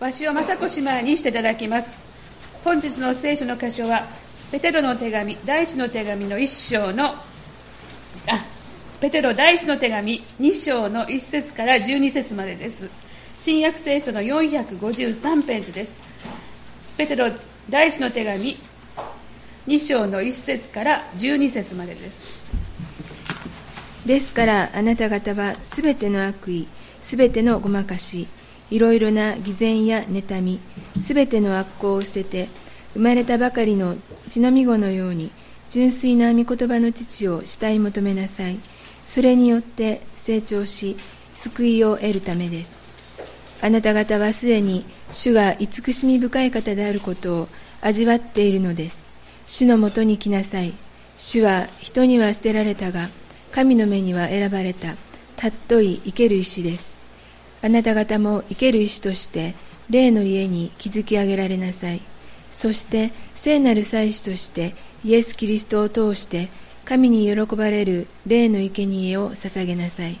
鷲尾正子姉妹にしていただきます。本日の聖書の箇所はペテロの手紙第一の手紙の一章のあペテロ第一の手紙2章の1節から12節までです。新約聖書の453ページです。ペテロ第一の手紙2章の1節から12節までです。ですからあなた方はすべての悪意すべてのごまかしいろいろな偽善や妬みすべての悪行を捨てて生まれたばかりの血のみ子のように純粋な御言葉の父を慕い求めなさい。それによって成長し救いを得るためです。あなた方はすでに主が慈しみ深い方であることを味わっているのです。主のもとに来なさい。主は人には捨てられたが神の目には選ばれた。尊い生ける石です。あなた方も生ける石として霊の家に築き上げられなさい。そして聖なる祭司としてイエス・キリストを通して神に喜ばれる霊の生贄を捧げなさい。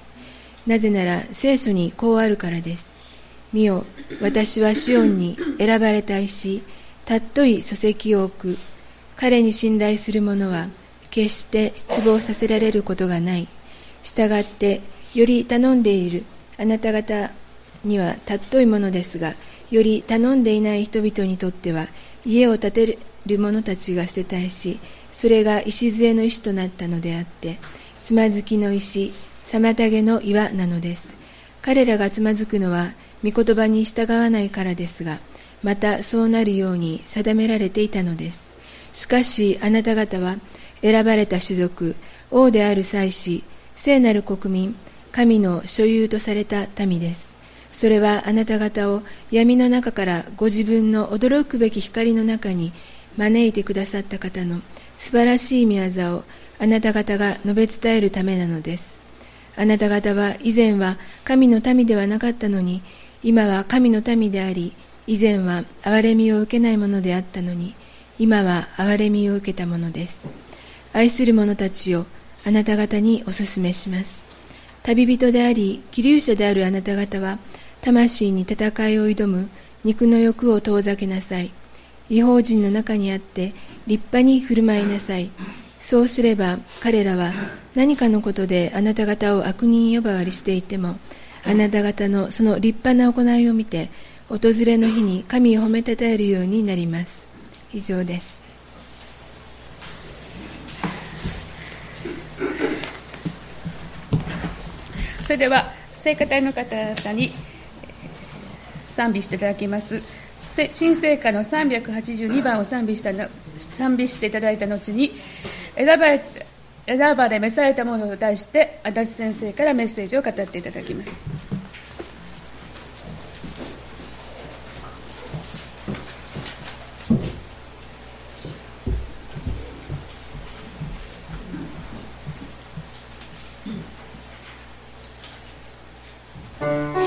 なぜなら聖書にこうあるからです。見よ私はシオンに選ばれた石尊い礎石を置く。彼に信頼する者は決して失望させられることがない。したがってより頼んでいる。あなた方には尊いものですがより頼んでいない人々にとっては家を建てる者たちが捨てたいしそれが礎の石となったのであってつまずきの石妨げの岩なのです。彼らがつまずくのは御言葉に従わないからですがまたそうなるように定められていたのです。しかしあなた方は選ばれた種族王である祭司聖なる国民神の所有とされた民です。それはあなた方を闇の中からご自分の驚くべき光の中に招いてくださった方の素晴らしい御業をあなた方が述べ伝えるためなのです。あなた方は以前は神の民ではなかったのに今は神の民であり以前は憐れみを受けないものであったのに今は憐れみを受けたものです。愛する者たちをあなた方にお勧めします。旅人であり気流者であるあなた方は魂に戦いを挑む肉の欲を遠ざけなさい。違法人の中にあって立派に振る舞いなさい。そうすれば彼らは何かのことであなた方を悪人呼ばわりしていてもあなた方のその立派な行いを見て訪れの日に神を褒めたたえるようになります。以上です。それでは聖歌隊の方々に賛美していただきます新聖歌の382番を賛美したの賛美していただいた後に選ばれ選ばれ召されたものと題して足立先生からメッセージを語っていただき。ます、Bye.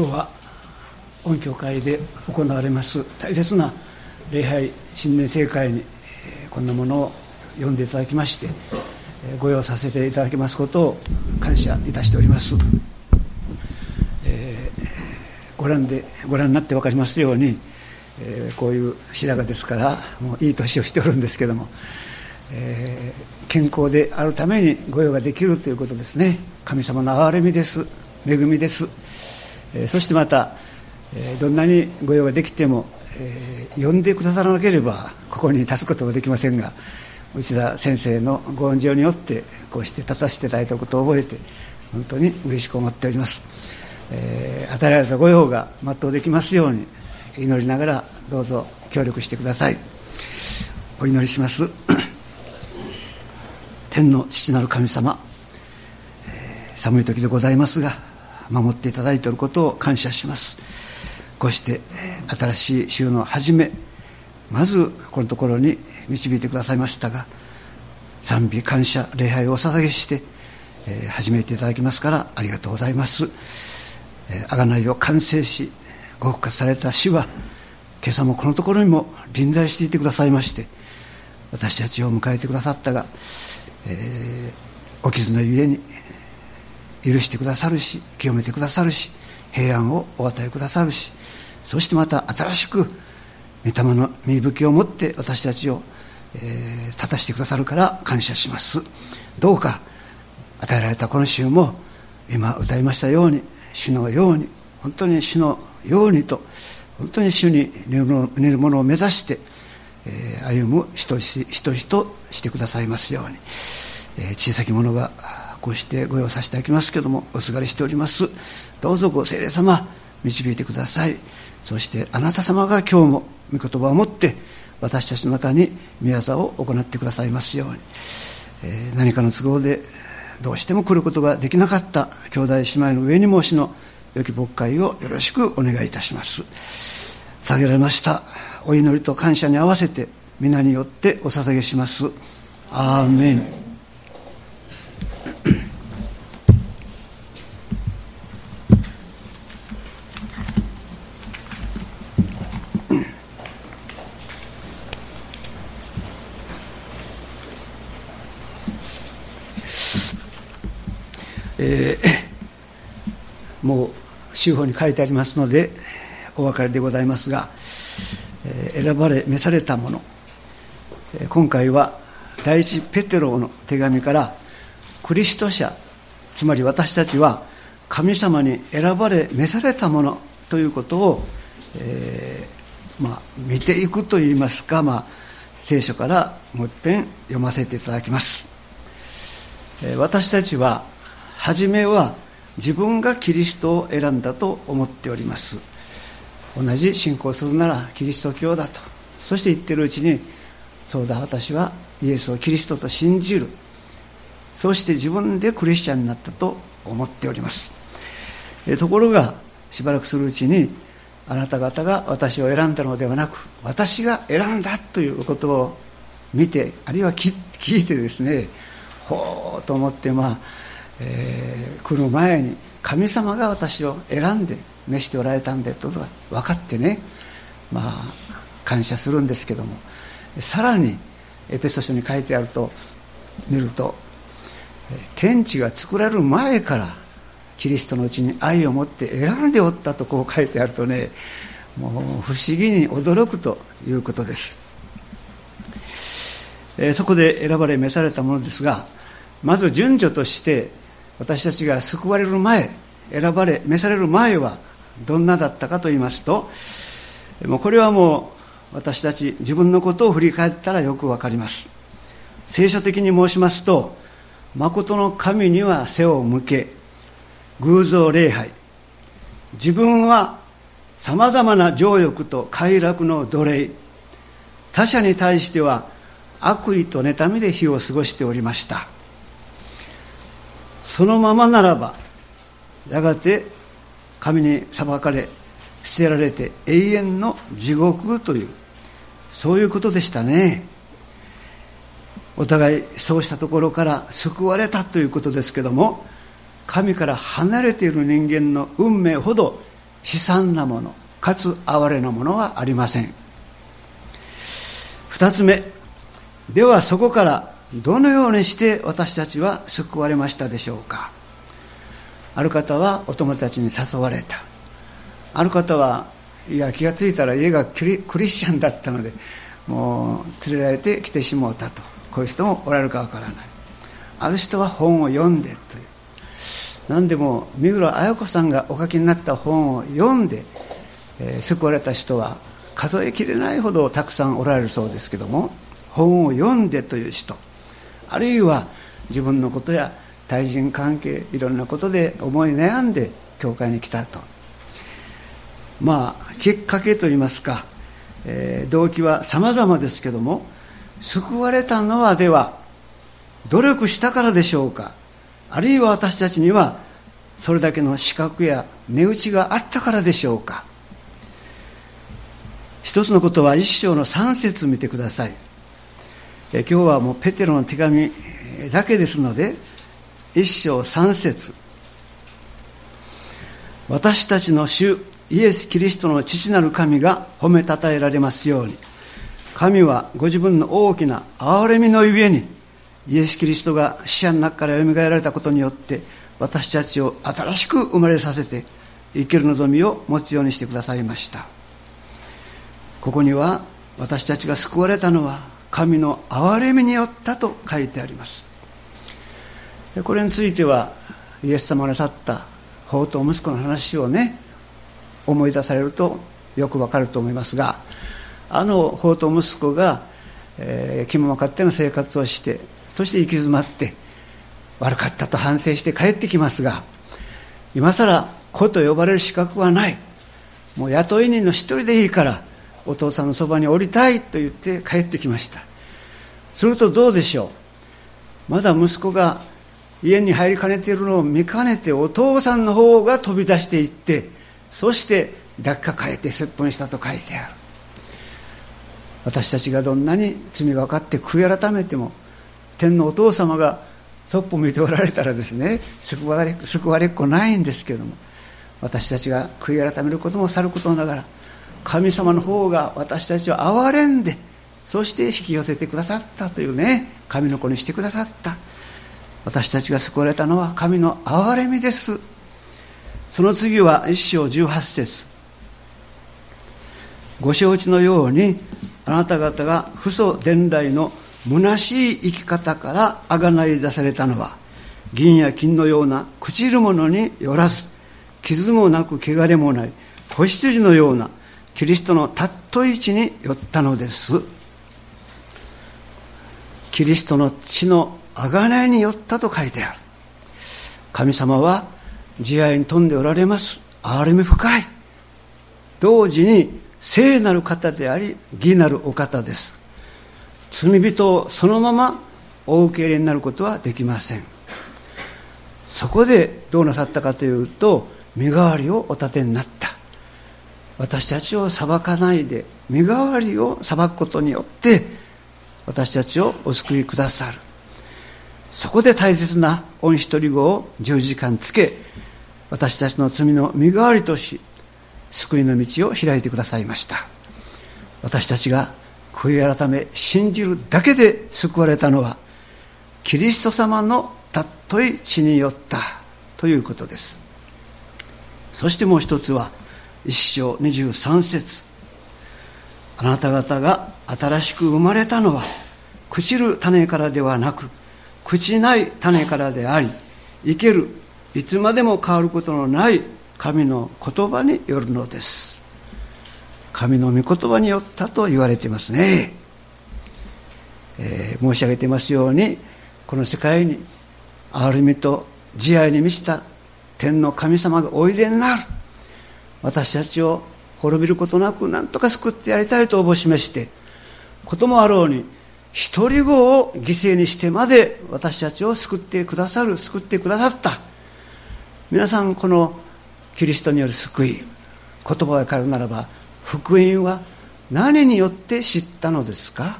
今日は音響会で行われます大切な礼拝新年盛会に、こんなものを読んでいただきまして、ご用させていただきますことを感謝いたしております、えー、ご覧でご覧になって分かりますように、えー、こういう白髪ですからもういい年をしておるんですけども、えー、健康であるために御用ができるということですね。神様の憐れみです。恵みです、そしてまたえどんなに御用ができても、えー、呼んでくださらなければここに立つことはできませんが内田先生のご恩情によってこうして立たせていただいたことを覚えて本当に嬉しく思っております、えー、与えられた御用が全うできますように祈りながらどうぞ協力してください。お祈りします。天の父なる神様、えー、寒い時でございますが守っていただいていることを感謝します。こうして新しい週の初めまずこのところに導いてくださいましたが賛美感謝礼拝をお捧げして、始めていただきますからありがとうございます。贖、いを完成しご復活された主は今朝もこのところにも臨在していてくださいまして私たちを迎えてくださったが、えー、お傷のゆえに許してくださるし清めてくださるし平安をお与えくださるしそしてまた新しく御霊の身吹きを持って私たちを、えー、立たせてくださるから感謝します。どうか与えられたこの週も今歌いましたように主のように本当に主のようにと本当に主に似るものを目指して、えー、歩む人々してくださいますように、えー、小さき者がこうしてご用させていただきますけどもおすがりしております。どうぞご聖霊様導いてください。そしてあなた様が今日も御言葉を持って私たちの中に御業を行ってくださいますように、えー、何かの都合でどうしても来ることができなかった兄弟姉妹の上に申しの良き牧会をよろしくお願いいたします。下げられました。お祈りと感謝に合わせて皆によってお捧げします。アーメン。えー、もう州法に書いてありますのでお別れでございますが、えー、選ばれ召されたもの、今回は第一ペテロの手紙からクリスト者つまり私たちは神様に選ばれ召されたものということを、えー、まあ、見ていくといいますか、まあ、聖書からもう一遍読ませていただきます、え私たちは初めは自分がキリストを選んだと思っております。同じ信仰するならキリスト教だと。そして言ってるうちにそうだ私はイエスをキリストと信じる。そして自分でクリスチャンになったと思っております。ところがしばらくするうちにあなた方が私を選んだのではなく私が選んだということを見てあるいは聞いてですねほうと思ってまあえー、来る前に神様が私を選んで召しておられたんだということが分かってねまあ感謝するんですけどもさらにエペソ書に書いてあると見ると天地が作られる前からキリストのうちに愛を持って選んでおったとこう書いてあるとねもう不思議に驚くということです、えー、そこで選ばれ召されたものですがまず順序として私たちが救われる前選ばれ召される前はどんなだったかと言いますともうこれはもう私たち自分のことを振り返ったらよくわかります。聖書的に申しますと誠の神には背を向け偶像礼拝。自分はさまざまな情欲と快楽の奴隷。他者に対しては悪意と妬みで日を過ごしておりました。そのままならばやがて神に裁かれ捨てられて永遠の地獄というそういうことでしたね。お互いそうしたところから救われたということですけども神から離れている人間の運命ほど悲惨なものかつ哀れなものはありません。二つ目。ではそこからどのようにして私たちは救われましたでしょうか？ある方はお友達に誘われた。ある方はいや気が付いたら家がクリスチャンだったのでもう連れられて来てしもうたと。こういう人もおられるかわからない。ある人は本を読んでという。何でも三浦綾子さんがお書きになった本を読んで、えー、救われた人は数えきれないほどたくさんおられるそうですけども本を読んでという人。あるいは自分のことや対人関係いろんなことで思い悩んで教会に来たと。まあきっかけといいますか、えー、動機は様々ですけども救われたのはでは努力したからでしょうかあるいは私たちにはそれだけの資格や値打ちがあったからでしょうか。一つのことは一章の3節見てください。今日はもうペテロの手紙だけですので一章三節。私たちの主イエス・キリストの父なる神が褒めたたえられますように。神はご自分の大きな憐れみのゆえにイエス・キリストが死者の中からよみがえられたことによって私たちを新しく生まれさせて生きる望みを持つようにしてくださいました。ここには私たちが救われたのは神の憐れみによったと書いてあります。これについてはイエス様がなさった法と息子の話をね思い出されるとよくわかると思いますがあの法と息子が、えー、気も分かっての生活をしてそして行き詰まって悪かったと反省して帰ってきますが今更子と呼ばれる資格はない。もう雇い人の一人でいいからお父さんのそばに降りたいと言って帰ってきました。するとどうでしょう？まだ息子が家に入りかねているのを見かねてお父さんの方が飛び出していってそして抱きかかえて接吻したと書いてある。私たちがどんなに罪が分かって悔い改めても天のお父様がそっぽ向いておられたらですね救われ救われっこないんですけども私たちが悔い改めることもさることながら神様の方が私たちを憐れんでそして引き寄せてくださったというね神の子にしてくださった。私たちが救われたのは神の憐れみです。その次は一章十八節。ご承知のようにあなた方が父祖伝来の虚しい生き方からあがない出されたのは銀や金のような朽ちるものによらず傷もなく汚れもない子羊のようなキリストのたっとい地によったのです。キリストの血の贖いによったと書いてある。神様は慈愛に富んでおられます。憐れみ深い。同時に聖なる方であり義なるお方です。罪人をそのままお受け入れになることはできません。そこでどうなさったかというと身代わりをお立てになった。私たちを裁かないで身代わりを裁くことによって私たちをお救いくださる。そこで大切な御一人子を十字架につけ私たちの罪の身代わりとし救いの道を開いてくださいました。私たちが悔い改め信じるだけで救われたのはキリスト様のたっとい血によったということです。そしてもう一つは一章23節。あなた方が新しく生まれたのは朽ちる種からではなく朽ちない種からであり生けるいつまでも変わることのない神の言葉によるのです。神の御言葉によったと言われていますね、えー、申し上げていますようにこの世界に憐れみと慈愛に満ちた天の神様がおいでになる。私たちを滅びることなく何とか救ってやりたいと応募し示してこともあろうに一人子を犠牲にしてまで私たちを救ってくださる救ってくださった。皆さんこのキリストによる救い言葉が変えるならば福音は何によって知ったのですか？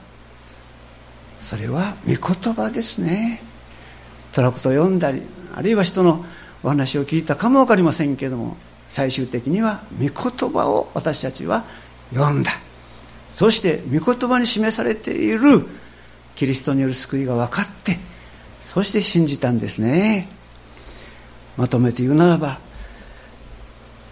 それは御言葉ですね。トラクトを読んだりあるいは人のお話を聞いたかも分かりませんけども最終的には御言葉を私たちは読んだ。そして御言葉に示されているキリストによる救いが分かってそして信じたんですね。まとめて言うならば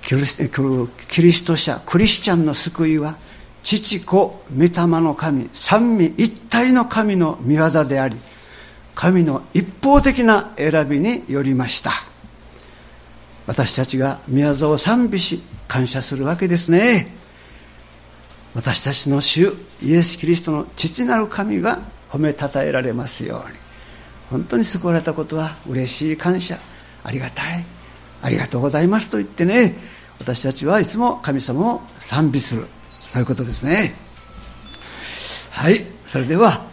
キリスト者クリスチャンの救いは父子御霊の神三位一体の神の御業であり神の一方的な選びによりました。私たちが宮沢を賛美し感謝するわけですね。私たちの主イエス・キリストの父なる神が褒めたたえられますように。本当に救われたことは嬉しい感謝。ありがたい。ありがとうございますと言ってね。私たちはいつも神様を賛美する。そういうことですね。はい。それでは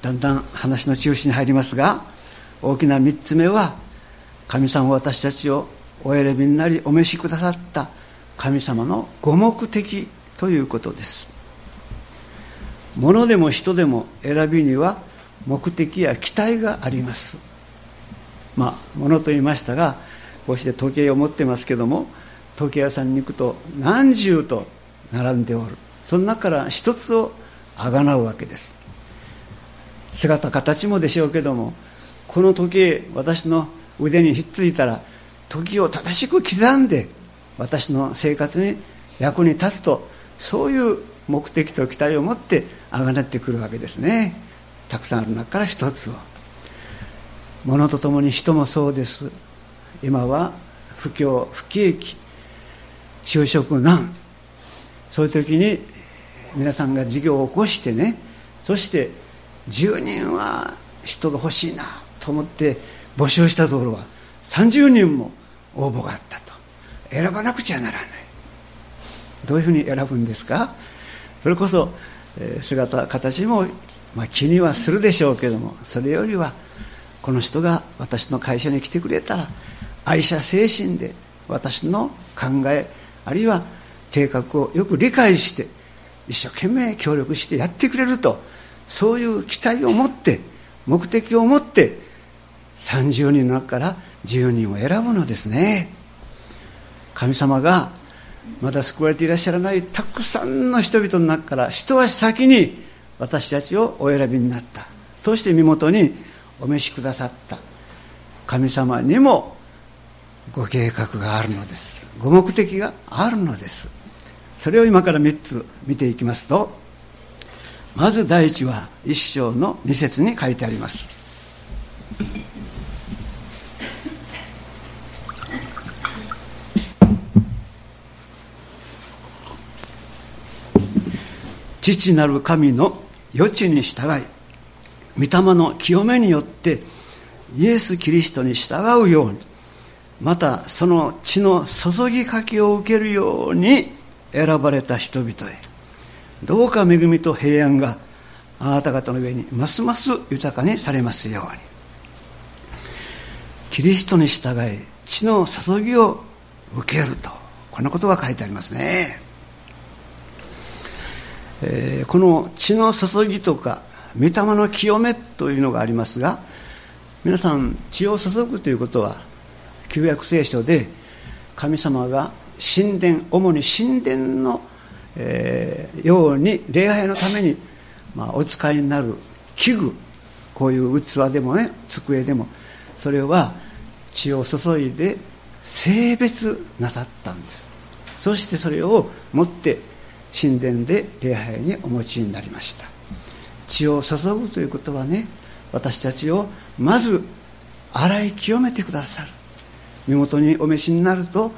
だんだん話の中心に入りますが大きな3つ目は神様は私たちをお選びになりお召しくださった神様のご目的ということです。物でも人でも選びには目的や期待があります。まあ物と言いましたがこうして時計を持ってますけども時計屋さんに行くと何十と並んでおる。その中から一つをあがなうわけです。姿形もでしょうけどもこの時計私の腕にひっついたら時を正しく刻んで私の生活に役に立つとそういう目的と期待を持ってあがなってくるわけですね。たくさんある中から一つを。物とともに人もそうです。今は不況不景気就職難。そういう時に皆さんが事業を起こしてねそして10人は人が欲しいなと思って募集したところは30人も応募があったと。選ばなくちゃならない。どういうふうに選ぶんですか？それこそ、え姿形も、まあ、気にはするでしょうけどもそれよりはこの人が私の会社に来てくれたら愛社精神で私の考えあるいは計画をよく理解して一生懸命協力してやってくれるとそういう期待を持って目的を持って30人の中から10人を選ぶのですね。神様がまだ救われていらっしゃらないたくさんの人々の中から一足先に私たちをお選びになった。そして身元にお召しくださった。神様にもご計画があるのです。ご目的があるのです。それを今から3つ見ていきますと。まず第一は一章の2節に書いてあります。父なる神の余地に従い御霊の清めによってイエス・キリストに従うようにまたその血の注ぎかけを受けるように選ばれた人々へどうか恵みと平安があなた方の上にますます豊かにされますように。キリストに従い血の注ぎを受けるとこんなことが書いてありますね、えー、この血の注ぎとか御霊の清めというのがありますが皆さん血を注ぐということは旧約聖書で神様が神殿主に神殿の、えー、ように礼拝のために、まあ、お使いになる器具こういう器でもね机でもそれは血を注いで性別なさったんです。そしてそれを持って神殿で礼拝にお持ちになりました。血を注ぐということはね私たちをまず洗い清めてくださる。身元にお召しになると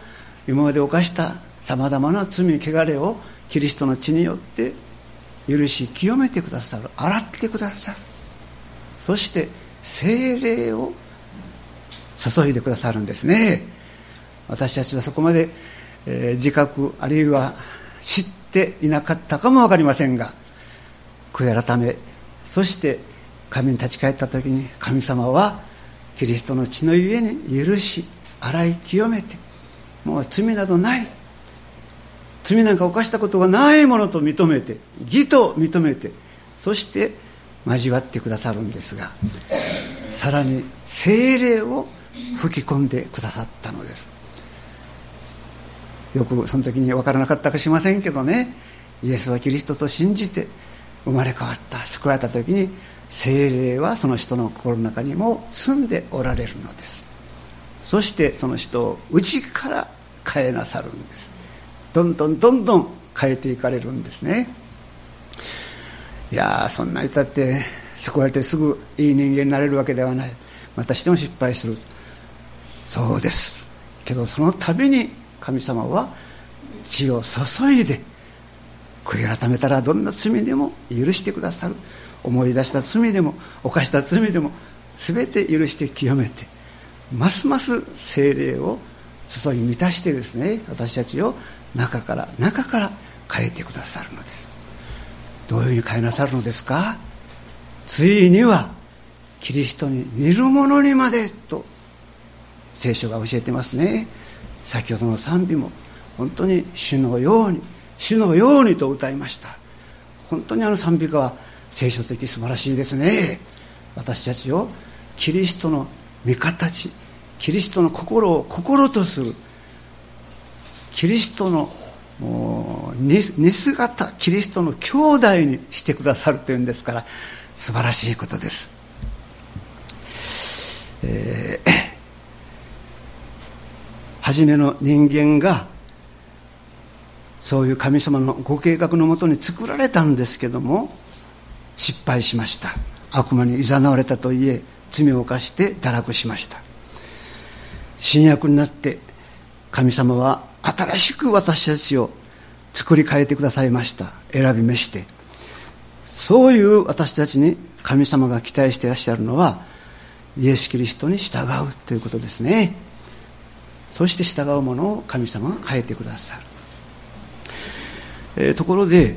今まで犯したさまざまな罪汚れをキリストの血によって許し清めてくださる。洗ってくださる。そして精霊を注いでくださるんですね。私たちはそこまで、えー、自覚あるいは知っていなかったかも分かりませんが悔い改めそして神に立ち返った時に神様はキリストの血のゆえに許し洗い清めてもう罪などない。罪なんか犯したことがないものと認めて義と認めてそして交わってくださるんですがさらに精霊を吹き込んでくださったのです。よくその時に分からなかったかしませんけどね。イエスはキリストと信じて生まれ変わった。救われた時に精霊はその人の心の中にも住んでおられるのです。そしてその人を内から変えなさるんです。どんどんどんどん変えていかれるんですね。いやそんな歌って救われてすぐいい人間になれるわけではない。またしても失敗する。そうです。けどその度に神様は血を注いで悔い改めたらどんな罪でも許してくださる。思い出した罪でも犯した罪でも全て許して清めてますます精霊を注ぎ満たしてですね私たちを中から中から変えてくださるのです。どういうふうに変えなさるのですか？ついにはキリストに似るものにまでと聖書が教えてますね。先ほどの賛美も本当に主のように主のようにと歌いました。本当にあの賛美歌は聖書的素晴らしいですね。私たちをキリストの味方ちキリストの心を心とするキリストの似姿キリストの兄弟にしてくださるというんですから素晴らしいことです、えー、初めの人間がそういう神様のご計画のもとに作られたんですけども失敗しました。悪魔にいざなわれたといえ罪を犯して堕落しました。新約になって神様は新しく私たちを作り変えてくださいました。選び召して。そういう私たちに神様が期待していらっしゃるのはイエス・キリストに従うということですね。そして従うものを神様が変えてくださる、えー、ところで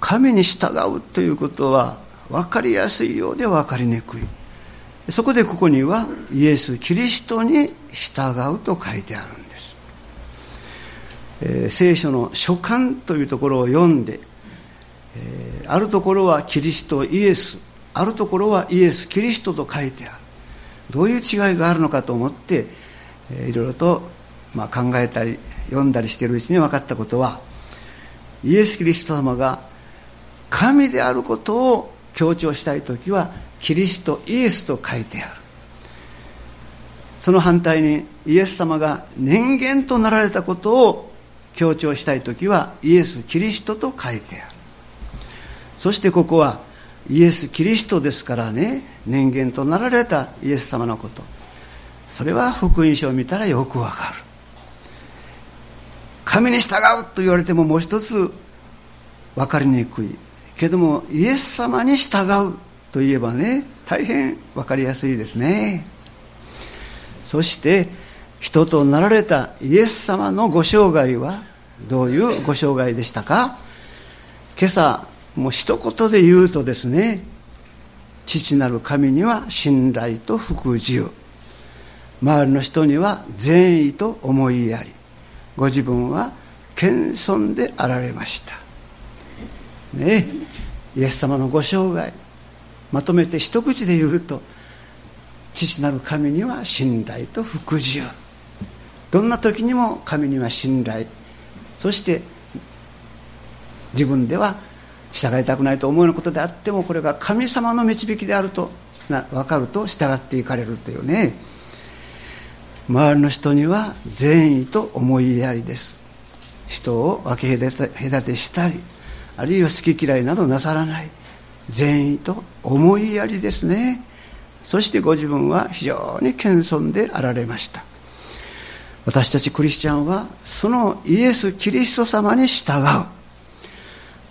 神に従うということは分かりやすいようで分かりにくい。そこでここにはイエス・キリストに従うと書いてあるんです、えー、聖書の書簡というところを読んで、えー、あるところはキリストイエスあるところはイエス・キリストと書いてある。どういう違いがあるのかと思って、いろいろと、ま、考えたり読んだりしているうちに分かったことはイエス・キリスト様が神であることを強調したい時はキリストイエスと書いてある。その反対にイエス様が人間となられたことを強調したい時はイエス・キリストと書いてある。そしてここはイエス・キリストですからね人間となられたイエス様のこと。それは福音書を見たらよくわかる。神に従うと言われてももう一つ分かりにくい。けどもイエス様に従うといえばね大変分かりやすいですね。そして人となられたイエス様のご生涯はどういうご生涯でしたか？今朝もう一言で言うとですね父なる神には信頼と服従。周りの人には善意と思いやりご自分は謙遜であられました。ねイエス様のご生涯まとめて一口で言うと父なる神には信頼と服従。どんな時にも神には信頼。そして自分では従いたくないと思うようなことであってもこれが神様の導きであると分かると従っていかれるというね。周りの人には善意と思いやりです。人を分け隔てしたりあるいは好き嫌いなどなさらない。善意と思いやりですね。そしてご自分は非常に謙遜であられました。私たちクリスチャンはそのイエス・キリスト様に従う。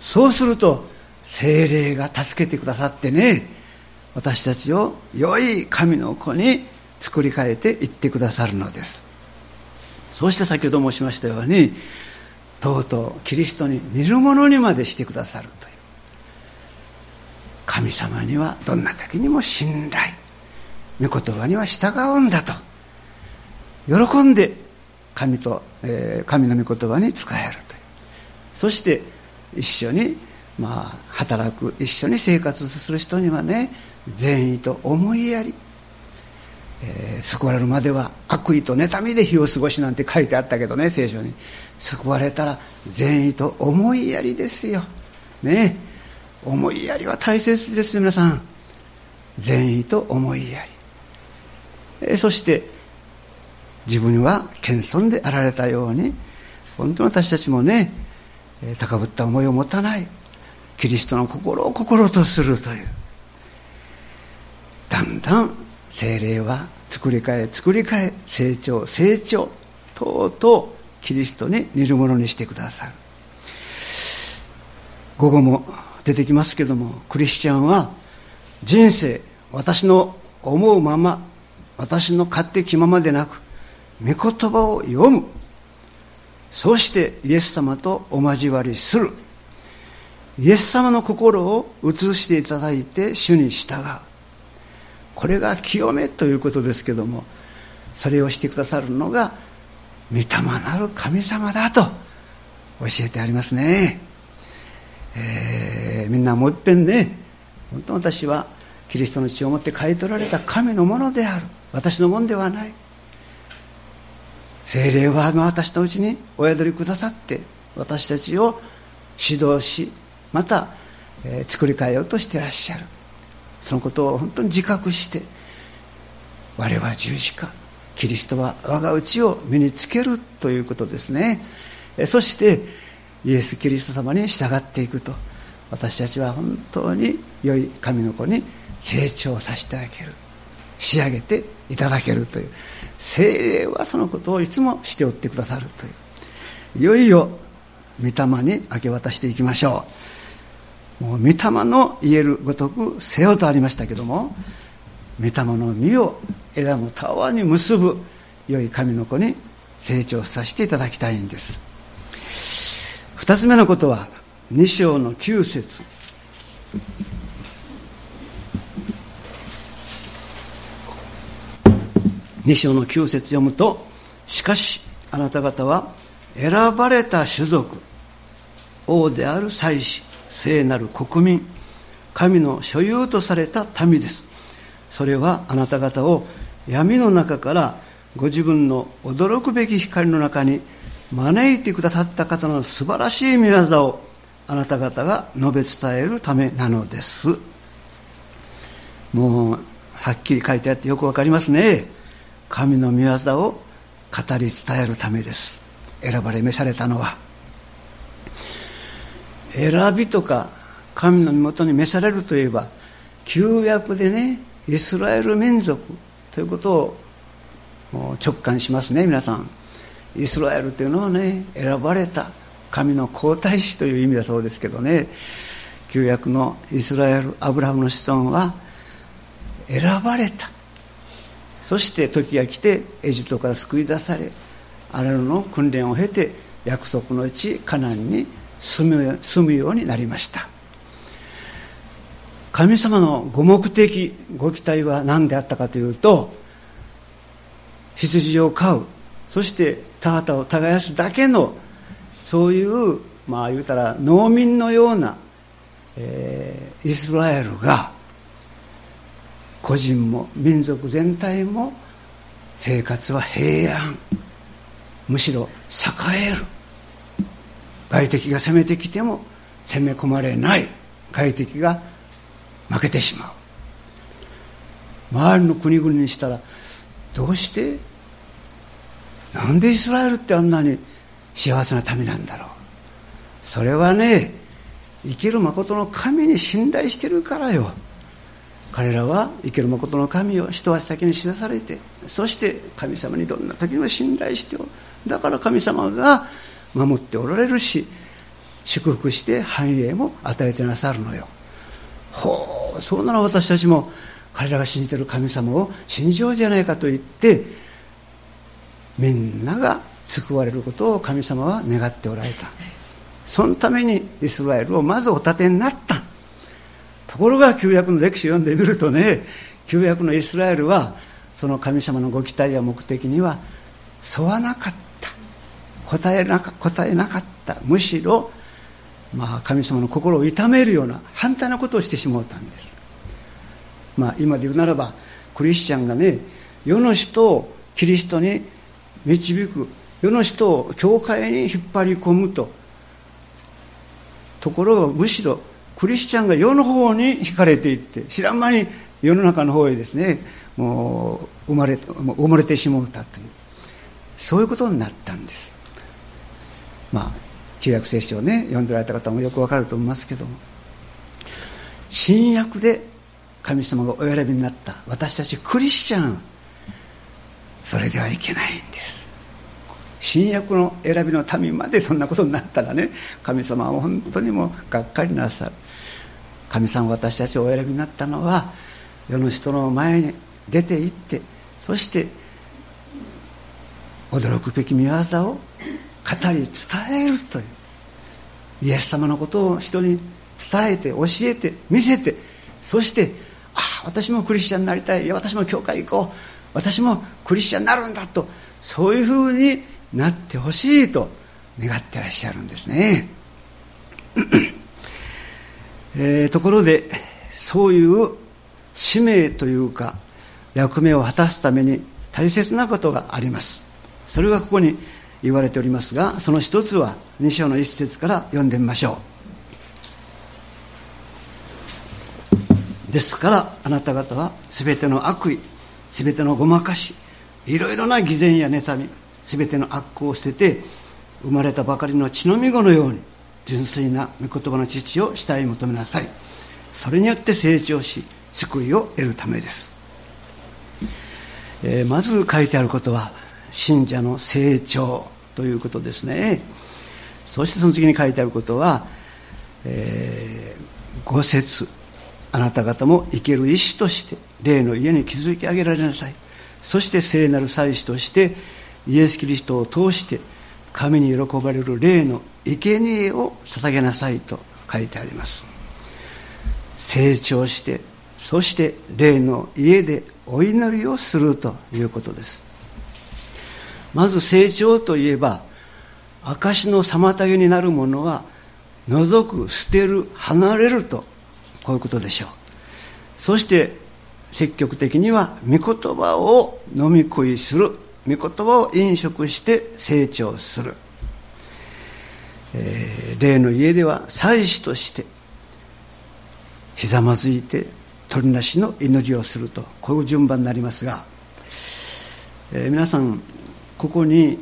そうすると精霊が助けてくださってね私たちを良い神の子に作り変えていってくださるのです。そして先ほど申しましたようにとうとうキリストに似るものにまでしてくださるという。神様にはどんな時にも信頼御言葉には従うんだと。喜んで神と、えー、神の御言葉に仕えるという。そして一緒にまあ働く一緒に生活する人にはね善意と思いやりえー、救われるまでは悪意と妬みで日を過ごしなんて書いてあったけどね聖書に。救われたら善意と思いやりですよ。ね。思いやりは大切です皆さん。善意と思いやり、えー、そして自分は謙遜であられたように本当に私たちもね高ぶった思いを持たないキリストの心を心とするというだんだん精霊は作り変え作り変え成長成長とうとうキリストに似るものにしてくださる。午後も出てきますけどもクリスチャンは人生私の思うまま私の勝手気ままでなく御言葉を読む。そしてイエス様とお交わりする。イエス様の心を移していただいて主に従う。これが清めということですけどもそれをしてくださるのが御霊なる神様だと教えてありますね、えー、みんなもう一遍ね本当私はキリストの血をもって買い取られた神のものである。私のものではない。精霊は私のうちにお宿りくださって私たちを指導しまた、えー、作り変えようとしてらっしゃる。そのことを本当に自覚して我は十字架キリストは我が内を身につけるということですね。そしてイエス・キリスト様に従っていくと私たちは本当に良い神の子に成長させていただける仕上げていただけるという精霊はそのことをいつもしておってくださるといういよいよ御霊に明け渡していきましょう。もう御霊の言えるごとくせよとありましたけども御霊の実を枝もたわに結ぶ良い神の子に成長させていただきたいんです。二つ目のことは2章の9節。2章の9節読むとしかしあなた方は選ばれた種族王である祭司聖なる国民神の所有とされた民です。それはあなた方を闇の中からご自分の驚くべき光の中に招いてくださった方の素晴らしい御業をあなた方が述べ伝えるためなのです。もうはっきり書いてあってよくわかりますね。神の御業を語り伝えるためです。選ばれ召されたのは選びとか神の身元に召されるといえば旧約でねイスラエル民族ということを直感しますね皆さん。イスラエルというのはね選ばれた神の皇太子という意味だそうですけどね旧約のイスラエルアブラハムの子孫は選ばれた。そして時が来てエジプトから救い出されあらゆるの訓練を経て約束の地カナンに住む住むようになりました。神様のご目的ご期待は何であったかというと羊を飼うそして田畑を耕すだけのそういうまあ言うたら農民のような、えー、イスラエルが個人も民族全体も生活は平安。むしろ栄える。外敵が攻めてきても攻め込まれない。外敵が負けてしまう。周りの国々にしたらどうしてなんでイスラエルってあんなに幸せな民なんだろう。それはね生きる誠の神に信頼してるからよ。彼らは生ける誠の神を一足先に知らされてそして神様にどんな時も信頼しておるだから神様が守っておられるし祝福して繁栄も与えてなさるのよ。ほうそうなら私たちも彼らが信じてる神様を信じようじゃないかと言ってみんなが救われることを神様は願っておられた。そのためにイスラエルをまずお立てになった。ところが旧約の歴史を読んでみるとね旧約のイスラエルはその神様のご期待や目的には沿わなかった。答えなか答えなかった。むしろ、まあ、神様の心を痛めるような反対なことをしてしまったんです、まあ、今で言うならばクリスチャンがね世の人をキリストに導く世の人を教会に引っ張り込むとところがむしろクリスチャンが世の方に惹かれていって知らん間に世の中の方へですねもう生まれ埋もれてしまったというそういうことになったんです。まあ旧約聖書をね読んでられた方もよくわかると思いますけども。新約で神様がお選びになった私たちクリスチャンそれではいけないんです。新約の選びの民までそんなことになったらね神様は本当にもうがっかりなさる。神様私たちをお選びになったのは世の人の前に出て行ってそして驚くべき見業を語り伝えるというイエス様のことを人に伝えて教えて見せてそしてああ私もクリスチャンになりたい。いや私も教会行こう私もクリスチャンになるんだとそういうふうになってほしいと願ってらっしゃるんですね、えー、ところでそういう使命というか役目を果たすために大切なことがあります。それがここに言われておりますがその一つは2章の一節から読んでみましょう。ですからあなた方は全ての悪意全てのごまかしいろいろな偽善や妬み全ての悪行を捨てて生まれたばかりの血のみ子のように純粋な御言葉の父を慕い求めなさい。それによって成長し救いを得るためです、えー、まず書いてあることは信者の成長ということですね。そしてその次に書いてあることは、えー、五節あなた方も生ける意志として霊の家に築き上げられなさい。そして聖なる祭司としてイエス・キリストを通して神に喜ばれる霊の生贄を捧げなさいと書いてあります。成長してそして霊の家でお祈りをするということです。まず成長といえば証の妨げになるものは除く捨てる離れるとこういうことでしょう。そして積極的には御言葉を飲み食いする御言葉を飲食して成長する、えー、例の家では祭司としてひざまずいて鳥なしの祈りをするとこういう順番になりますが、えー、皆さんここに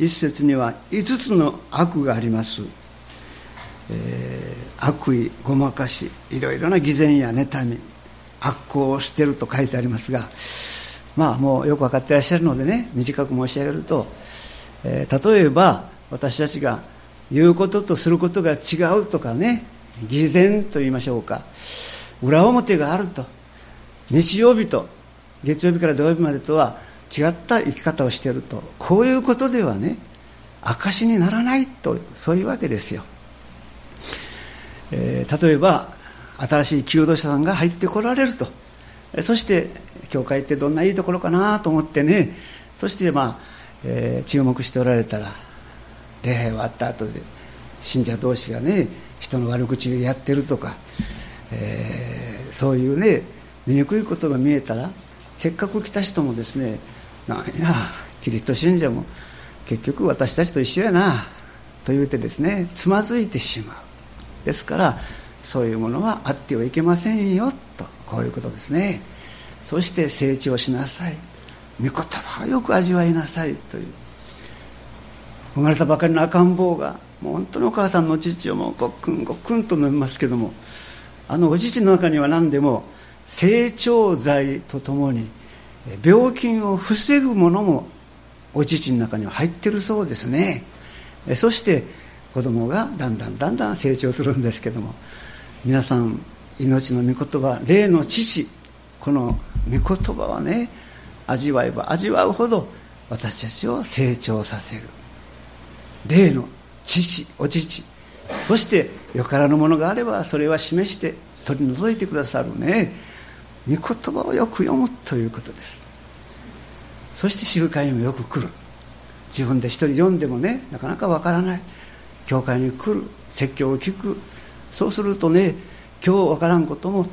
一節には5つの悪があります、えー、悪意ごまかしいろいろな偽善や妬み悪行をしてると書いてありますがまあもうよく分かってらっしゃるのでね短く申し上げると、えー、例えば私たちが言うこととすることが違うとかね偽善と言いましょうか裏表があると日曜日と月曜日から土曜日までとは違った生き方をしているとこういうことではね証にならないとそういうわけですよ、えー、例えば新しい求道者さんが入ってこられると。そして教会ってどんないいところかなと思ってね。そしてまあ、えー、注目しておられたら礼拝終わった後で信者同士がね人の悪口をやってるとか、えー、そういうね醜いことが見えたらせっかく来た人もですねなんやキリスト信者も結局私たちと一緒やなと言うてですねつまずいてしまう。ですからそういうものはあってはいけませんよとこういうことですね。そして成長しなさい。御言葉をよく味わいなさいという。生まれたばかりの赤ん坊がもう本当にお母さんのお乳をもうごっくんごっくんと飲みますけどもあのお乳の中には何でも成長剤とともに病気を防ぐものもお乳の中には入ってるそうですね。そして子供がだんだんだんだん成長するんですけども皆さん命の御言葉霊の父この御言葉はね味わえば味わうほど私たちを成長させる。霊の父お父そしてよからぬものがあればそれは示して取り除いてくださるね。御言葉をよく読むということです。そして集会にもよく来る。自分で一人読んでもねなかなかわからない。教会に来る。説教を聞く。そうするとね今日わからんことも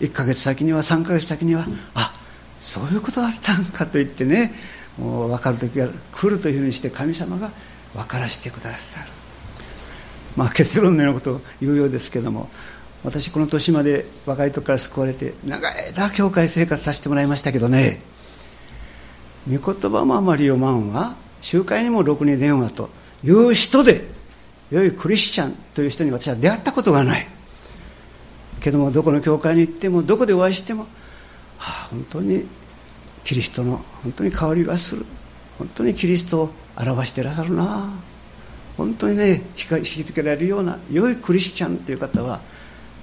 1ヶ月先には3ヶ月先にはあそういうことだったんかと言ってねもう分かる時が来るというふうにして神様が分からせてくださる。まあ結論のようなことを言うようですけども私この年まで若い時から救われて長い間教会生活させてもらいましたけどね。御言葉もあまり読まんわ。集会にもろくに電話という人で良いクリスチャンという人に私は出会ったことがない。けどもどこの教会に行ってもどこでお会いしても、はあ、本当にキリストの本当に香りがする。本当にキリストを表してらっしゃるな。本当にね引きつけられるような良いクリスチャンという方は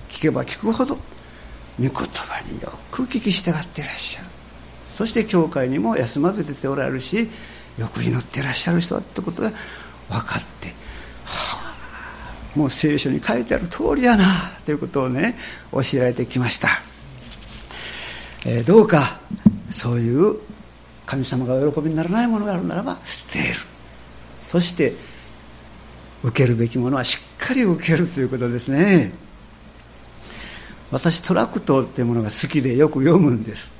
聞けば聞くほど御言葉によく聞き従っていらっしゃる。そして教会にも休まず出ておられるしよく祈ってらっしゃる人だってことが分かってはあもう聖書に書いてある通りやなということをね教えられてきました、えー、どうかそういう神様がお喜びにならないものがあるならば捨てる。そして受けるべきものはしっかり受けるということですね。私トラクトっていうものが好きでよく読むんです。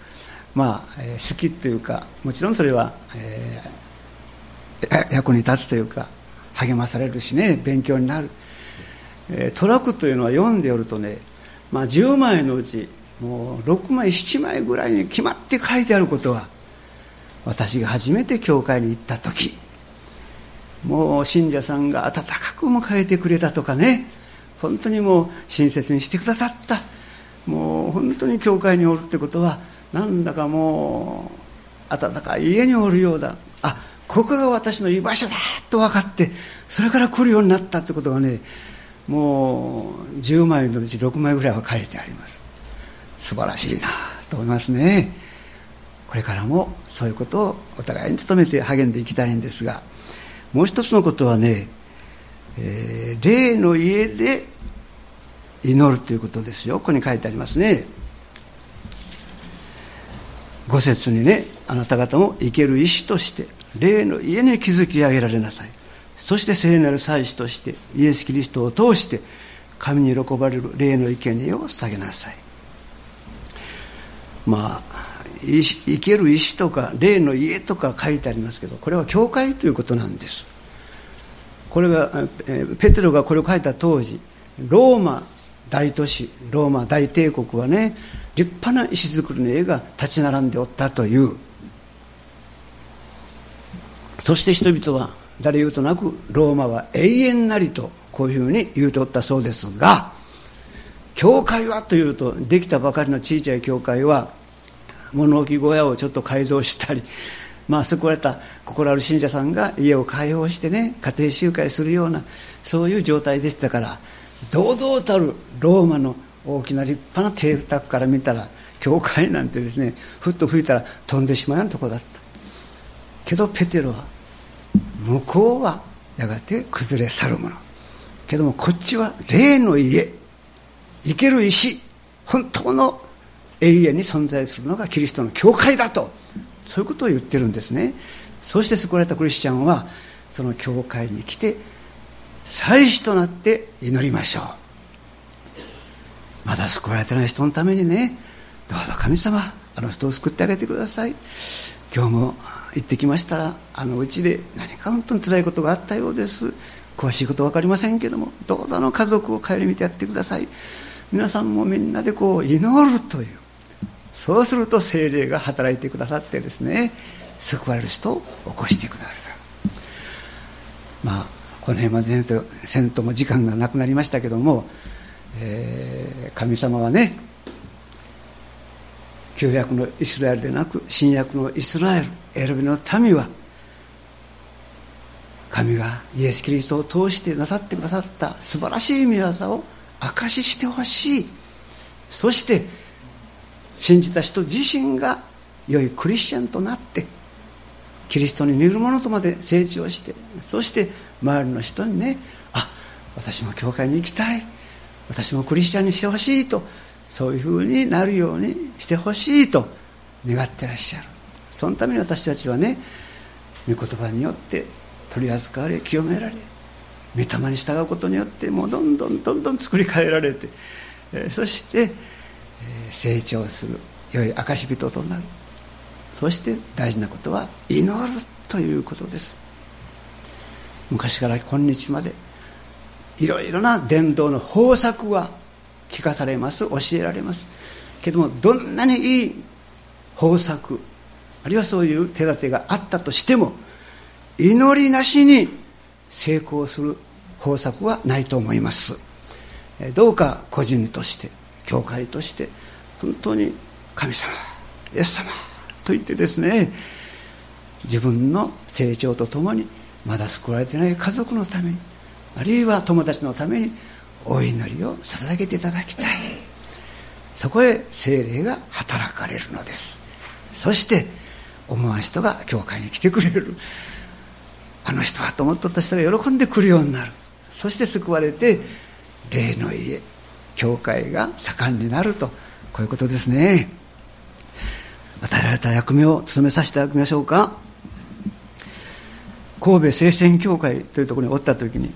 まあ、えー、好きというかもちろんそれは、えー、役に立つというか励まされるしね勉強になる、えー、トラクというのは読んでおるとね、まあ、10枚のうちもう6枚7枚ぐらいに決まって書いてあることは私が初めて教会に行った時もう信者さんが温かく迎えてくれたとかね本当にもう親切にしてくださった。もう本当に教会におるってことはなんだかもう温かい家におるようだ。あここが私の居場所だと分かってそれから来るようになったってことがねもう10枚のうち6枚ぐらいは書いてあります。素晴らしいなと思いますね。これからもそういうことをお互いに努めて励んでいきたいんですがもう一つのことはね、えー、霊の家で祈るということですよ。ここに書いてありますね。五節にねあなた方も生ける石として霊の家に築き上げられなさい。そして聖なる祭司としてイエス・キリストを通して神に喜ばれる霊の生贄を捧げなさい。まあ生ける石とか霊の家とか書いてありますけどこれは教会ということなんです。これがペテロがこれを書いた当時ローマ大都市ローマ大帝国はね立派な石造りの家が立ち並んでおったという。そして人々は誰言うとなくローマは永遠なりとこういうふうに言うておったそうですが教会はというとできたばかりの小さい教会は物置小屋をちょっと改造したりまあ救われた心ある信者さんが家を開放してね家庭集会するようなそういう状態でしたから堂々たるローマの大きな立派な邸宅から見たら教会なんてですねふっと吹いたら飛んでしまうようなとこだった。けどペテロは向こうはやがて崩れ去るもの。けどもこっちは霊の家。生ける石。本当の永遠に存在するのがキリストの教会だと。そういうことを言ってるんですね。そして救われたクリスチャンはその教会に来て祭司となって祈りましょう。まだ救われてない人のためにねどうぞ神様あの人を救ってあげてください。今日も行ってきましたらあのうちで何か本当に辛いことがあったようです。詳しいこと分かりませんけどもどうぞあの家族を顧みてやってください。皆さんもみんなでこう祈るというそうすると精霊が働いてくださってですね救われる人を起こしてくださる。まあこの辺は全とせんとも時間がなくなりましたけども、えー、神様はね旧約のイスラエルでなく新約のイスラエル選びの民は神がイエス・キリストを通してなさってくださった素晴らしい御業を証ししてほしい。そして信じた人自身が良いクリスチャンとなってキリストに似るものとまで成長してそして周りの人にねあ私も教会に行きたい。私もクリスチャンにしてほしいと。そういうふうになるようにしてほしいと。願ってらっしゃる。そのために私たちはね御言葉によって取り扱われ清められ御霊に従うことによってもうどんどんどんどん作り変えられて、えそして、え成長する良い証人となる。そして大事なことは祈るということです。昔から今日までいろいろな伝道の方策は聞かされます教えられます。けどもどんなにいい方策あるいはそういう手立てがあったとしても祈りなしに成功する方策はないと思います。どうか個人として教会として本当に神様イエス様と言ってですね自分の成長とともにまだ救われてない家族のためにあるいは友達のためにお祈りを捧げていただきたい。そこへ精霊が働かれるのです。そして思わん人が教会に来てくれる。あの人はと思った人が喜んでくるようになる。そして救われて霊の家教会が盛んになると。こういうことですね。与えられた役目を務めさせていただきましょうか。神戸聖戦協会というところにおった時に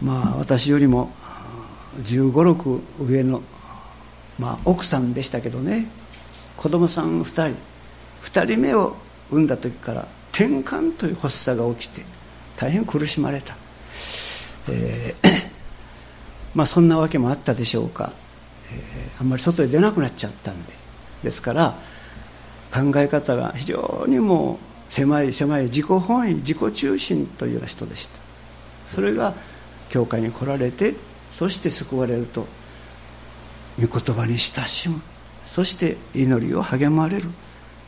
まあ私よりも1 5 6上の、まあ、奥さんでしたけどね。子供さん2人。2人目を産んだ時から転換という発作が起きて大変苦しまれた、えー まあそんなわけもあったでしょうか、えー、あんまり外へ出なくなっちゃったんで。ですから考え方が非常にもう狭い狭い自己本位自己中心というような人でした。それが教会に来られてそして救われると御言葉に親しむ。そして祈りを励まれる。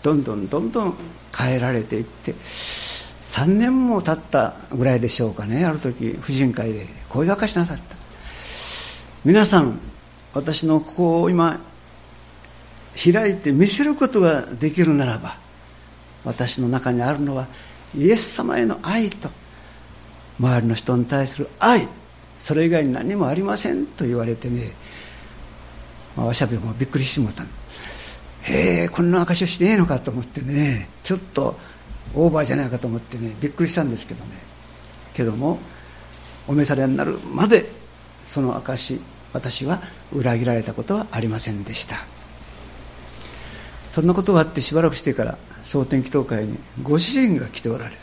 どんどんどんどん変えられていって3年も経ったぐらいでしょうかね。ある時婦人会でこういう証しなさった。皆さん私のここを今開いて見せることができるならば私の中にあるのはイエス様への愛と周りの人に対する愛。それ以外に何もありませんと言われてね、まあ、わしゃべもびっくりしてもたへえこんな証しをしてええのかと思ってねちょっとオーバーじゃないかと思ってねびっくりしたんですけどね。けどもお召されになるまでその証私は裏切られたことはありませんでした。そんなことがあってしばらくしてから蒼天祈祷会にご主人が来ておられる。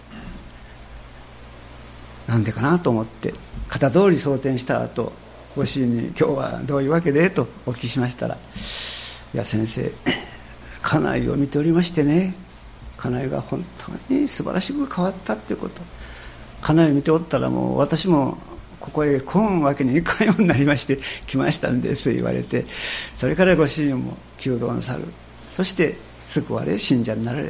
なんでかなと思って型通り蒼天した後ご主人に「今日はどういうわけで?」とお聞きしましたら「いや先生家内を見ておりましてね家内が本当に素晴らしく変わったっていうこと。家内を見ておったらもう私もここへ来んわけにいかんようになりまして来ましたんです言われてそれからご主人も求道なさる。そして救われ信者になられ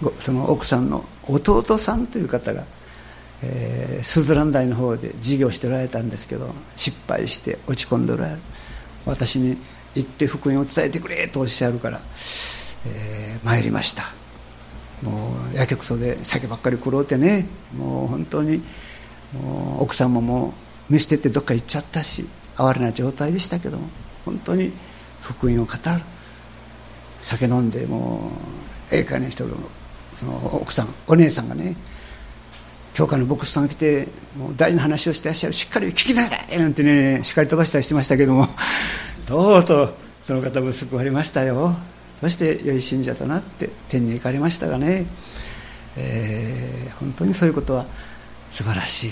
た。その奥さんの弟さんという方が、えー、スズラン大の方で事業しておられたんですけど失敗して落ち込んでおられる。私に行って福音を伝えてくれとおっしゃるから、えー、参りました。もうやけくそで酒ばっかり食ろうてねもう本当にもう奥さんももう見捨ててどっか行っちゃったし哀れな状態でしたけども本当に福音を語る。酒飲んでもうええかにしてるその奥さんお姉さんがね教会の牧師さんが来てもう大事な話をしてらっしゃる。しっかり聞きなさいなんてねしっかり飛ばしたりしてましたけども。とうとうその方も救われましたよ。そして良い信者となって天に行かれましたがね、えー、本当にそういうことは素晴らしい。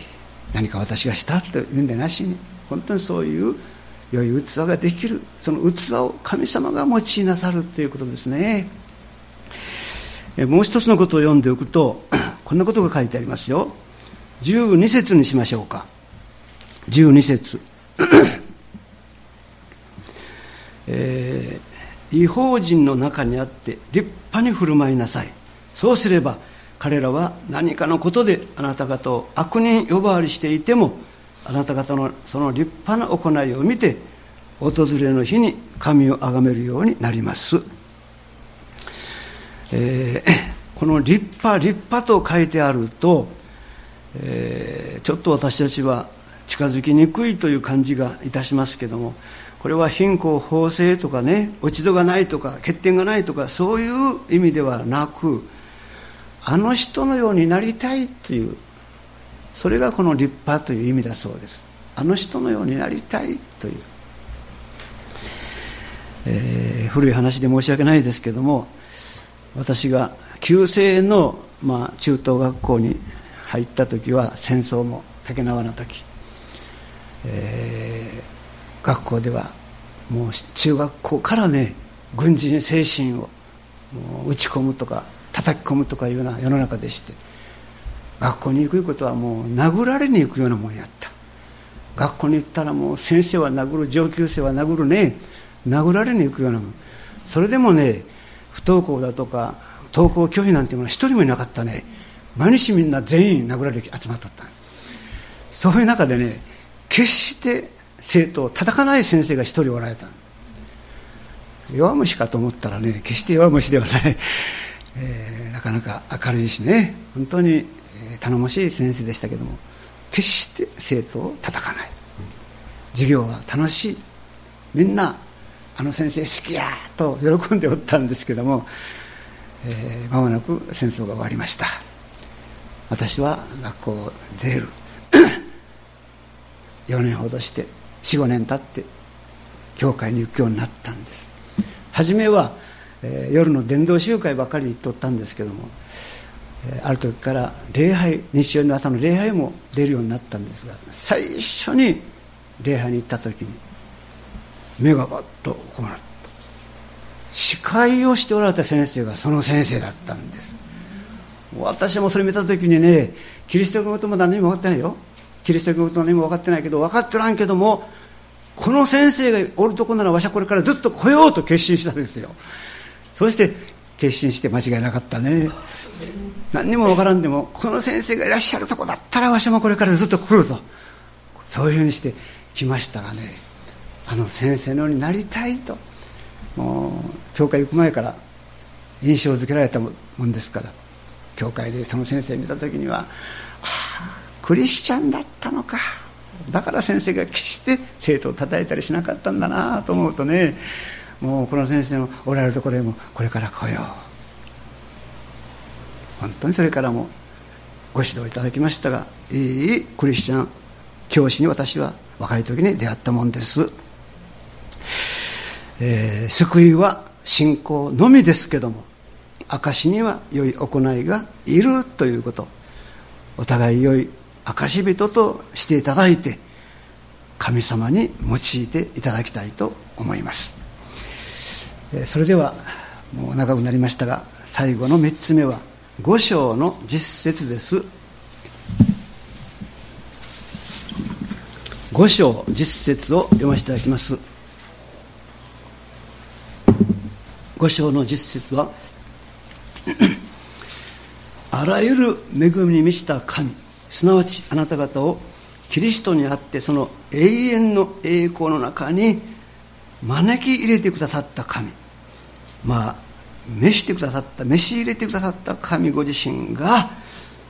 何か私がしたというんでなしに本当にそういう良い器ができる。その器を神様が用いなさるということですね。もう一つのことを読んでおくと こんなことが書いてありますよ。12節にしましょうか。12節。えー、違法人の中にあって立派に振る舞いなさい。そうすれば彼らは何かのことであなた方を悪人呼ばわりしていてもあなた方のその立派な行いを見て訪れの日に神を崇めるようになります、えー、この立派立派と書いてあると、えー、ちょっと私たちは近づきにくいという感じがいたしますけどもこれは貧困法制とかね落ち度がないとか欠点がないとかそういう意味ではなくあの人のようになりたいというそれがこの立派という意味だそうです。あの人のようになりたいという、えー、古い話で申し訳ないですけども私が旧制の、まあ、中等学校に入った時は戦争も竹縄の時、えー、学校ではもう中学校からね軍事精神を打ち込むとか叩き込むとかいうような世の中でして学校に行くことはもう殴られに行くようなもんやった。学校に行ったらもう先生は殴る上級生は殴るね。殴られに行くようなもん。それでもね不登校だとか登校拒否なんていうのは一人もいなかったね。毎日みんな全員殴られて集まっとったそういう中でね決して生徒を叩かない先生が一人おられた弱虫かと思ったらね決して弱虫ではない、えー、なかなか明るいしね。本当に、頼もしい先生でしたけども決して生徒を叩かない。授業は楽しい。みんなあの先生好きやと喜んでおったんですけども、えー、間もなく戦争が終わりました。私は学校を出る。4年ほどして45年経って教会に行くようになったんです。初めは、えー、夜の伝道集会ばかり行っとったんですけども、ある時から礼拝日曜の朝の礼拝も出るようになったんですが最初に礼拝に行った時に目がバッとこうなった。司会をしておられた先生がその先生だったんです。私もそれ見た時にねキリスト教のことも何も分かってないよ。キリスト教のこと何も分かってないけど分かってらんけどもこの先生がおるとこならわしはこれからずっと来ようと決心したんですよ。そして決心して間違いなかったね。何にもわからんでもこの先生がいらっしゃるとこだったらわしもこれからずっと来るとそういうふうにして来ましたがねあの先生のようになりたいともう教会行く前から印象づけられたもんですから教会でその先生見た時には、はあ、クリスチャンだったのか。だから先生が決して生徒を叩いたりしなかったんだなと思うとねもうこの先生のおられるところへもこれから来よう。本当にそれからもご指導いただきましたがいいクリスチャン教師に私は若い時に出会ったもんです、えー、救いは信仰のみですけども証には良い行いがいるということ。お互い良い証人としていただいて神様に用いていただきたいと思います。それではもう長くなりましたが最後の3つ目は五章の実節です。五章実節を読ませていただきます。五章の実節は あらゆる恵みに満ちた神すなわちあなた方をキリストにあってその永遠の栄光の中に招き入れてくださった神。まあ召してくださった召し入れてくださった神ご自身が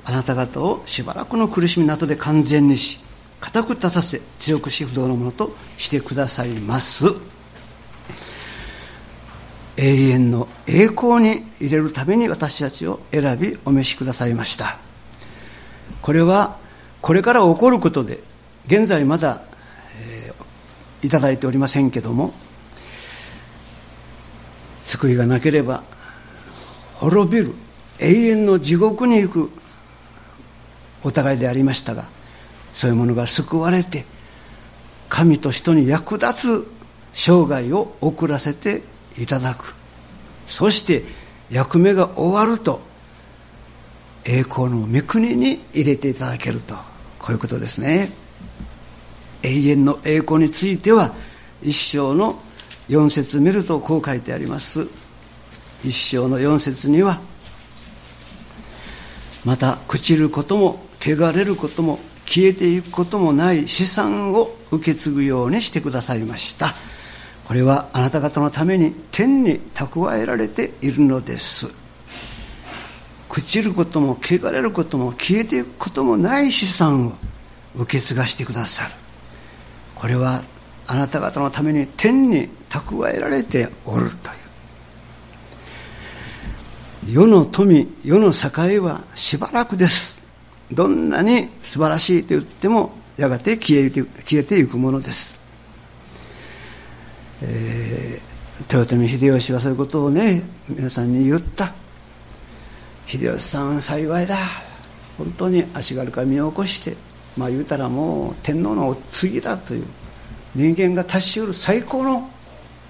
あなた方をしばらくの苦しみなどで完全にし固く立たせ強くし不動のものとしてくださいます。永遠の栄光に入れるために私たちを選びお召しくださいました。これはこれから起こることで現在まだ、えー、いただいておりませんけども救いがなければ滅びる永遠の地獄に行くお互いでありましたがそういうものが救われて神と人に役立つ生涯を送らせていただく。そして役目が終わると栄光の御国に入れていただけると。こういうことですね。永遠の栄光については一章の4節見るとこう書いてあります。一章の4節にはまた朽ちることも汚れることも消えていくこともない資産を受け継ぐようにしてくださいました。これはあなた方のために天に蓄えられているのです。朽ちることも汚れることも消えていくこともない資産を受け継がしてくださる。これはあなた方のために天に蓄えられておるという。世の富世の栄はしばらくです。どんなに素晴らしいと言ってもやがて消えて消えていくものです、えー、豊臣秀吉はそういうことをね皆さんに言った。秀吉さん幸いだ。本当に足軽から身を起こしてまあ言うたらもう天皇のお次だという。人間が達しうる最高の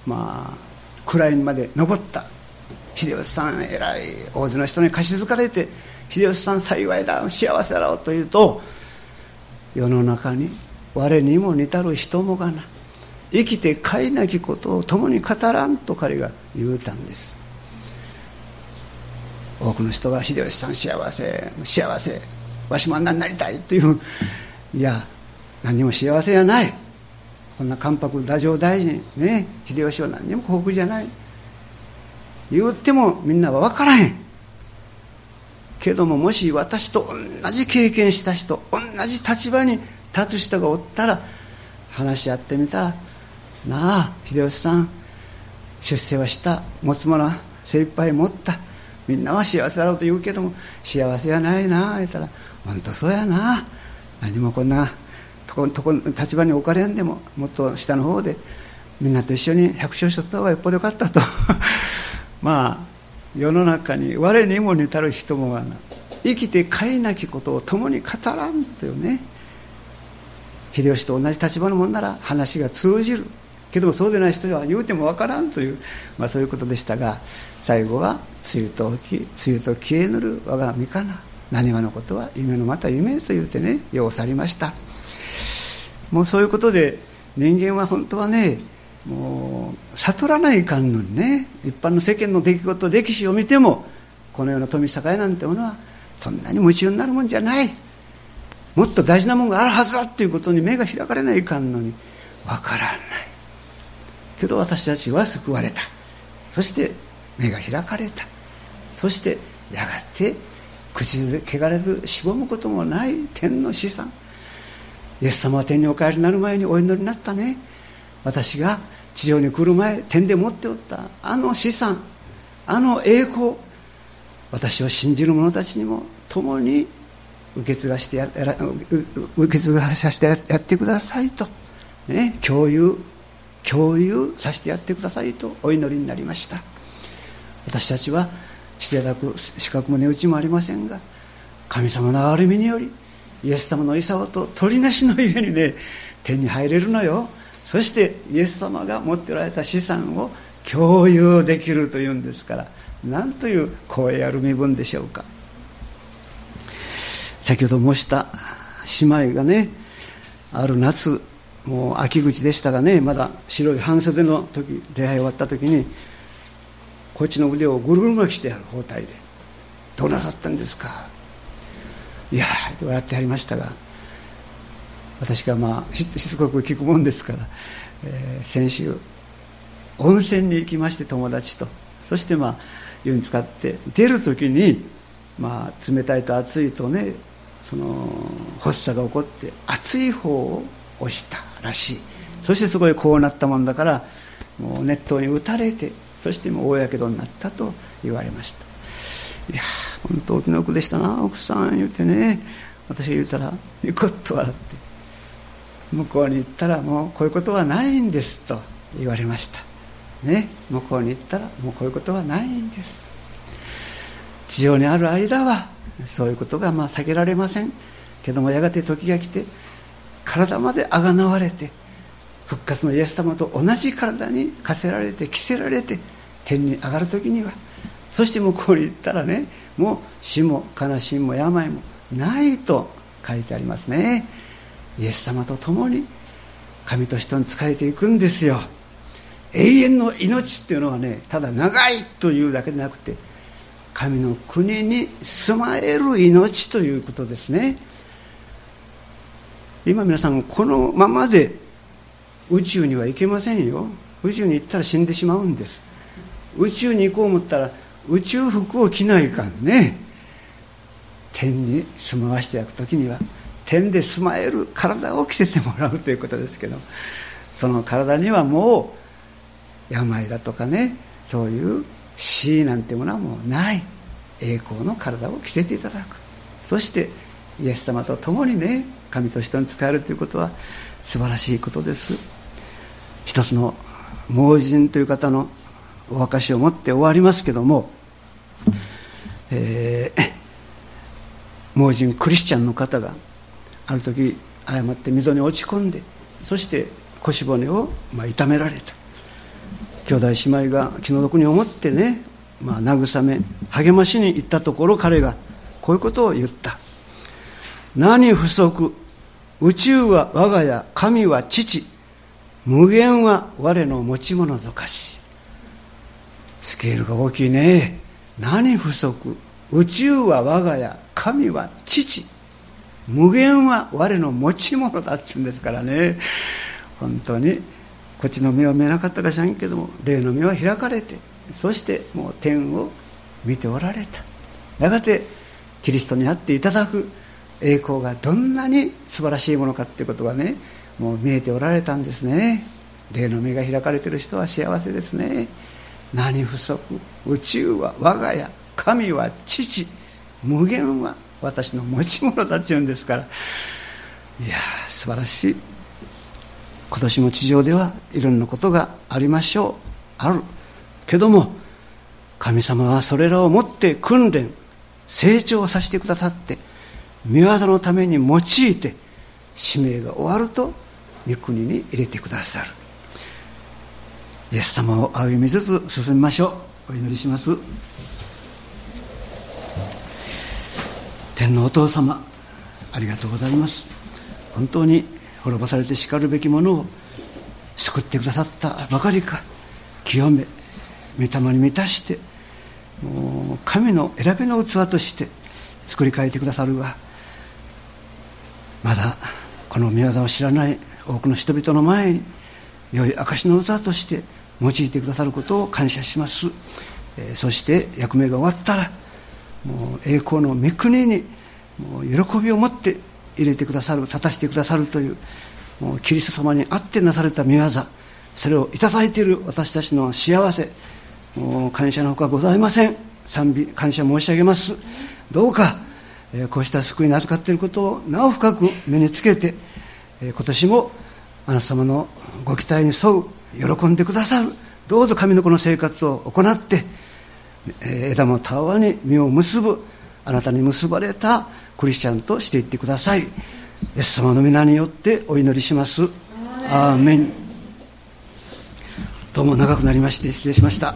まあ位にまで上った。秀吉さん偉い大勢の人に貸し付かれて秀吉さん幸いだ幸せだろうというと世の中に我にも似たる人もがな生きていなきことを共に語らんと彼が言うたんです。多くの人が秀吉さん幸せ幸せわしもあんなになりたいといういや何も幸せやない。こんな関白太政大臣ね秀吉は何にも幸福じゃない。言ってもみんなは分からへん。けどももし私と同じ経験した人同じ立場に立つ人がおったら話し合ってみたらなあ秀吉さん出世はした持つものは精一杯持った。みんなは幸せだろうと言うけども幸せやないなあ言ったら本当そうやな。何もこんなとことこ立場に置かれんでももっと下の方でみんなと一緒に百姓しとった方がよっぽどよかったと。まあ世の中に我にも似たる人もがな生きていなきことを共に語らんというね。秀吉と同じ立場のもんなら話が通じる。けどもそうでない人は言うてもわからんという、まあ、そういうことでしたが最後は「梅雨とき梅雨と消えぬる我が身かな。何話のことは夢のまた夢」と言うてね世を去りました。もうそういうことで人間は本当はねもう悟らないかんのにね一般の世間の出来事歴史を見てもこのような富栄なんてものはそんなに夢中になるもんじゃない。もっと大事なもんがあるはずだっていうことに目が開かれないかんのにわからない。けど私たちは救われた。そして目が開かれた。そしてやがて口で汚れずしぼむこともない天の資産。イエス様は天にお帰りになる前にお祈りになったね。私が地上に来る前天で持っておった。あの資産あの栄光私を信じる者たちにも共に受け継がしてや受け継がさせてやってくださいと、ね、共有共有させてやってくださいとお祈りになりました。私たちはしていただく資格も値打ちもありませんが神様の憐れみによりイエス様の勲と取りなしのゆえにね手に入れるのよそしてイエス様が持っておられた資産を共有できるというんですからなんという光栄ある身分でしょうか先ほど申した姉妹がねある夏もう秋口でしたがねまだ白い半袖の時礼拝終わった時にこっちの腕をぐるぐる巻きしてやる包帯で「どうなさったんですか?」いや笑ってやりましたが。私がまあしつこく聞くもんですから、えー、先週温泉に行きまして友達と。そしてまあ湯に使って出る時にまあ冷たいと熱いとねその発作が起こって熱い方を押したらしい。そしてそこでこうなったもんだからもう熱湯に打たれてそしてもう大やけどになったと言われました。いや本当お気の毒でしたな奥さん言うてね。私が言うたらニコッと笑って。向こうに行ったらもうこういうことはないんですと言われました。ね。向こうに行ったらもうこういうことはないんです。地上にある間はそういうことがまあ避けられません。けどもやがて時が来て体まであがなわれて復活のイエス様と同じ体に課せられて着せられて天に上がる時にはそして向こうに行ったらねもう死も悲しみも病もないと書いてありますね。イエス様と共に神と人に仕えていくんですよ。永遠の命っていうのはねただ長いというだけでなくて神の国に住まえる命ということですね。今皆さんこのままで宇宙には行けませんよ。宇宙に行ったら死んでしまうんです。宇宙に行こう思ったら宇宙服を着ないかんね。天に住まわしていく時には天で住まえる体を着せてもらうということですけどその体にはもう病だとかねそういう死なんてものはもうない。栄光の体を着せていただく。そしてイエス様と共にね神と人に仕えるということは素晴らしいことです。一つの盲人という方のお証を持って終わりますけども、えー、盲人クリスチャンの方がある時誤って溝に落ち込んでそして腰骨をまあ痛められた。兄弟姉妹が気の毒に思ってね、まあ、慰め励ましに行ったところ彼がこういうことを言った。何不足宇宙は我が家神は父無限は我の持ち物ぞかし。スケールが大きいね。何不足？宇宙は我が家神は父。無限は我の持ち物だっちゅうんですからね。本当にこっちの目は見えなかったかしらんけども霊の目は開かれてそしてもう天を見ておられた。やがてキリストに会っていただく栄光がどんなに素晴らしいものかっていうことがねもう見えておられたんですね。霊の目が開かれてる人は幸せですね。何不足？宇宙は我が家。神は父。無限は私の持ち物だっちゅうんですから。いや素晴らしい。今年も地上ではいろんなことがありましょう。あるけども神様はそれらをもって訓練成長させてくださって御業のために用いて使命が終わると御国に入れてくださる。イエス様を歩みつつ進みましょう。お祈りします。天皇お父様ありがとうございます。本当に滅ぼされてしかるべきものを救ってくださったばかりか清め御霊に満たしてもう神の選びの器として作り変えてくださるがまだこの御業を知らない多くの人々の前に良い証の器として用いてくださることを感謝します、えそして役目が終わったらもう栄光の御国にもう喜びを持って入れてくださる立たせてくださるというもうキリスト様にあってなされた御業それをいただいている私たちの幸せもう感謝のほかございません。賛美感謝申し上げます。どうかえこうした救いに預かっていることをなお深く目につけてえ今年もあなた様のご期待に沿う喜んでくださるどうぞ神の子の生活を行って枝もたわに実を結ぶあなたに結ばれたクリスチャンとしていってください。イエス様の皆によってお祈りします。アーメン。どうも長くなりまして失礼しました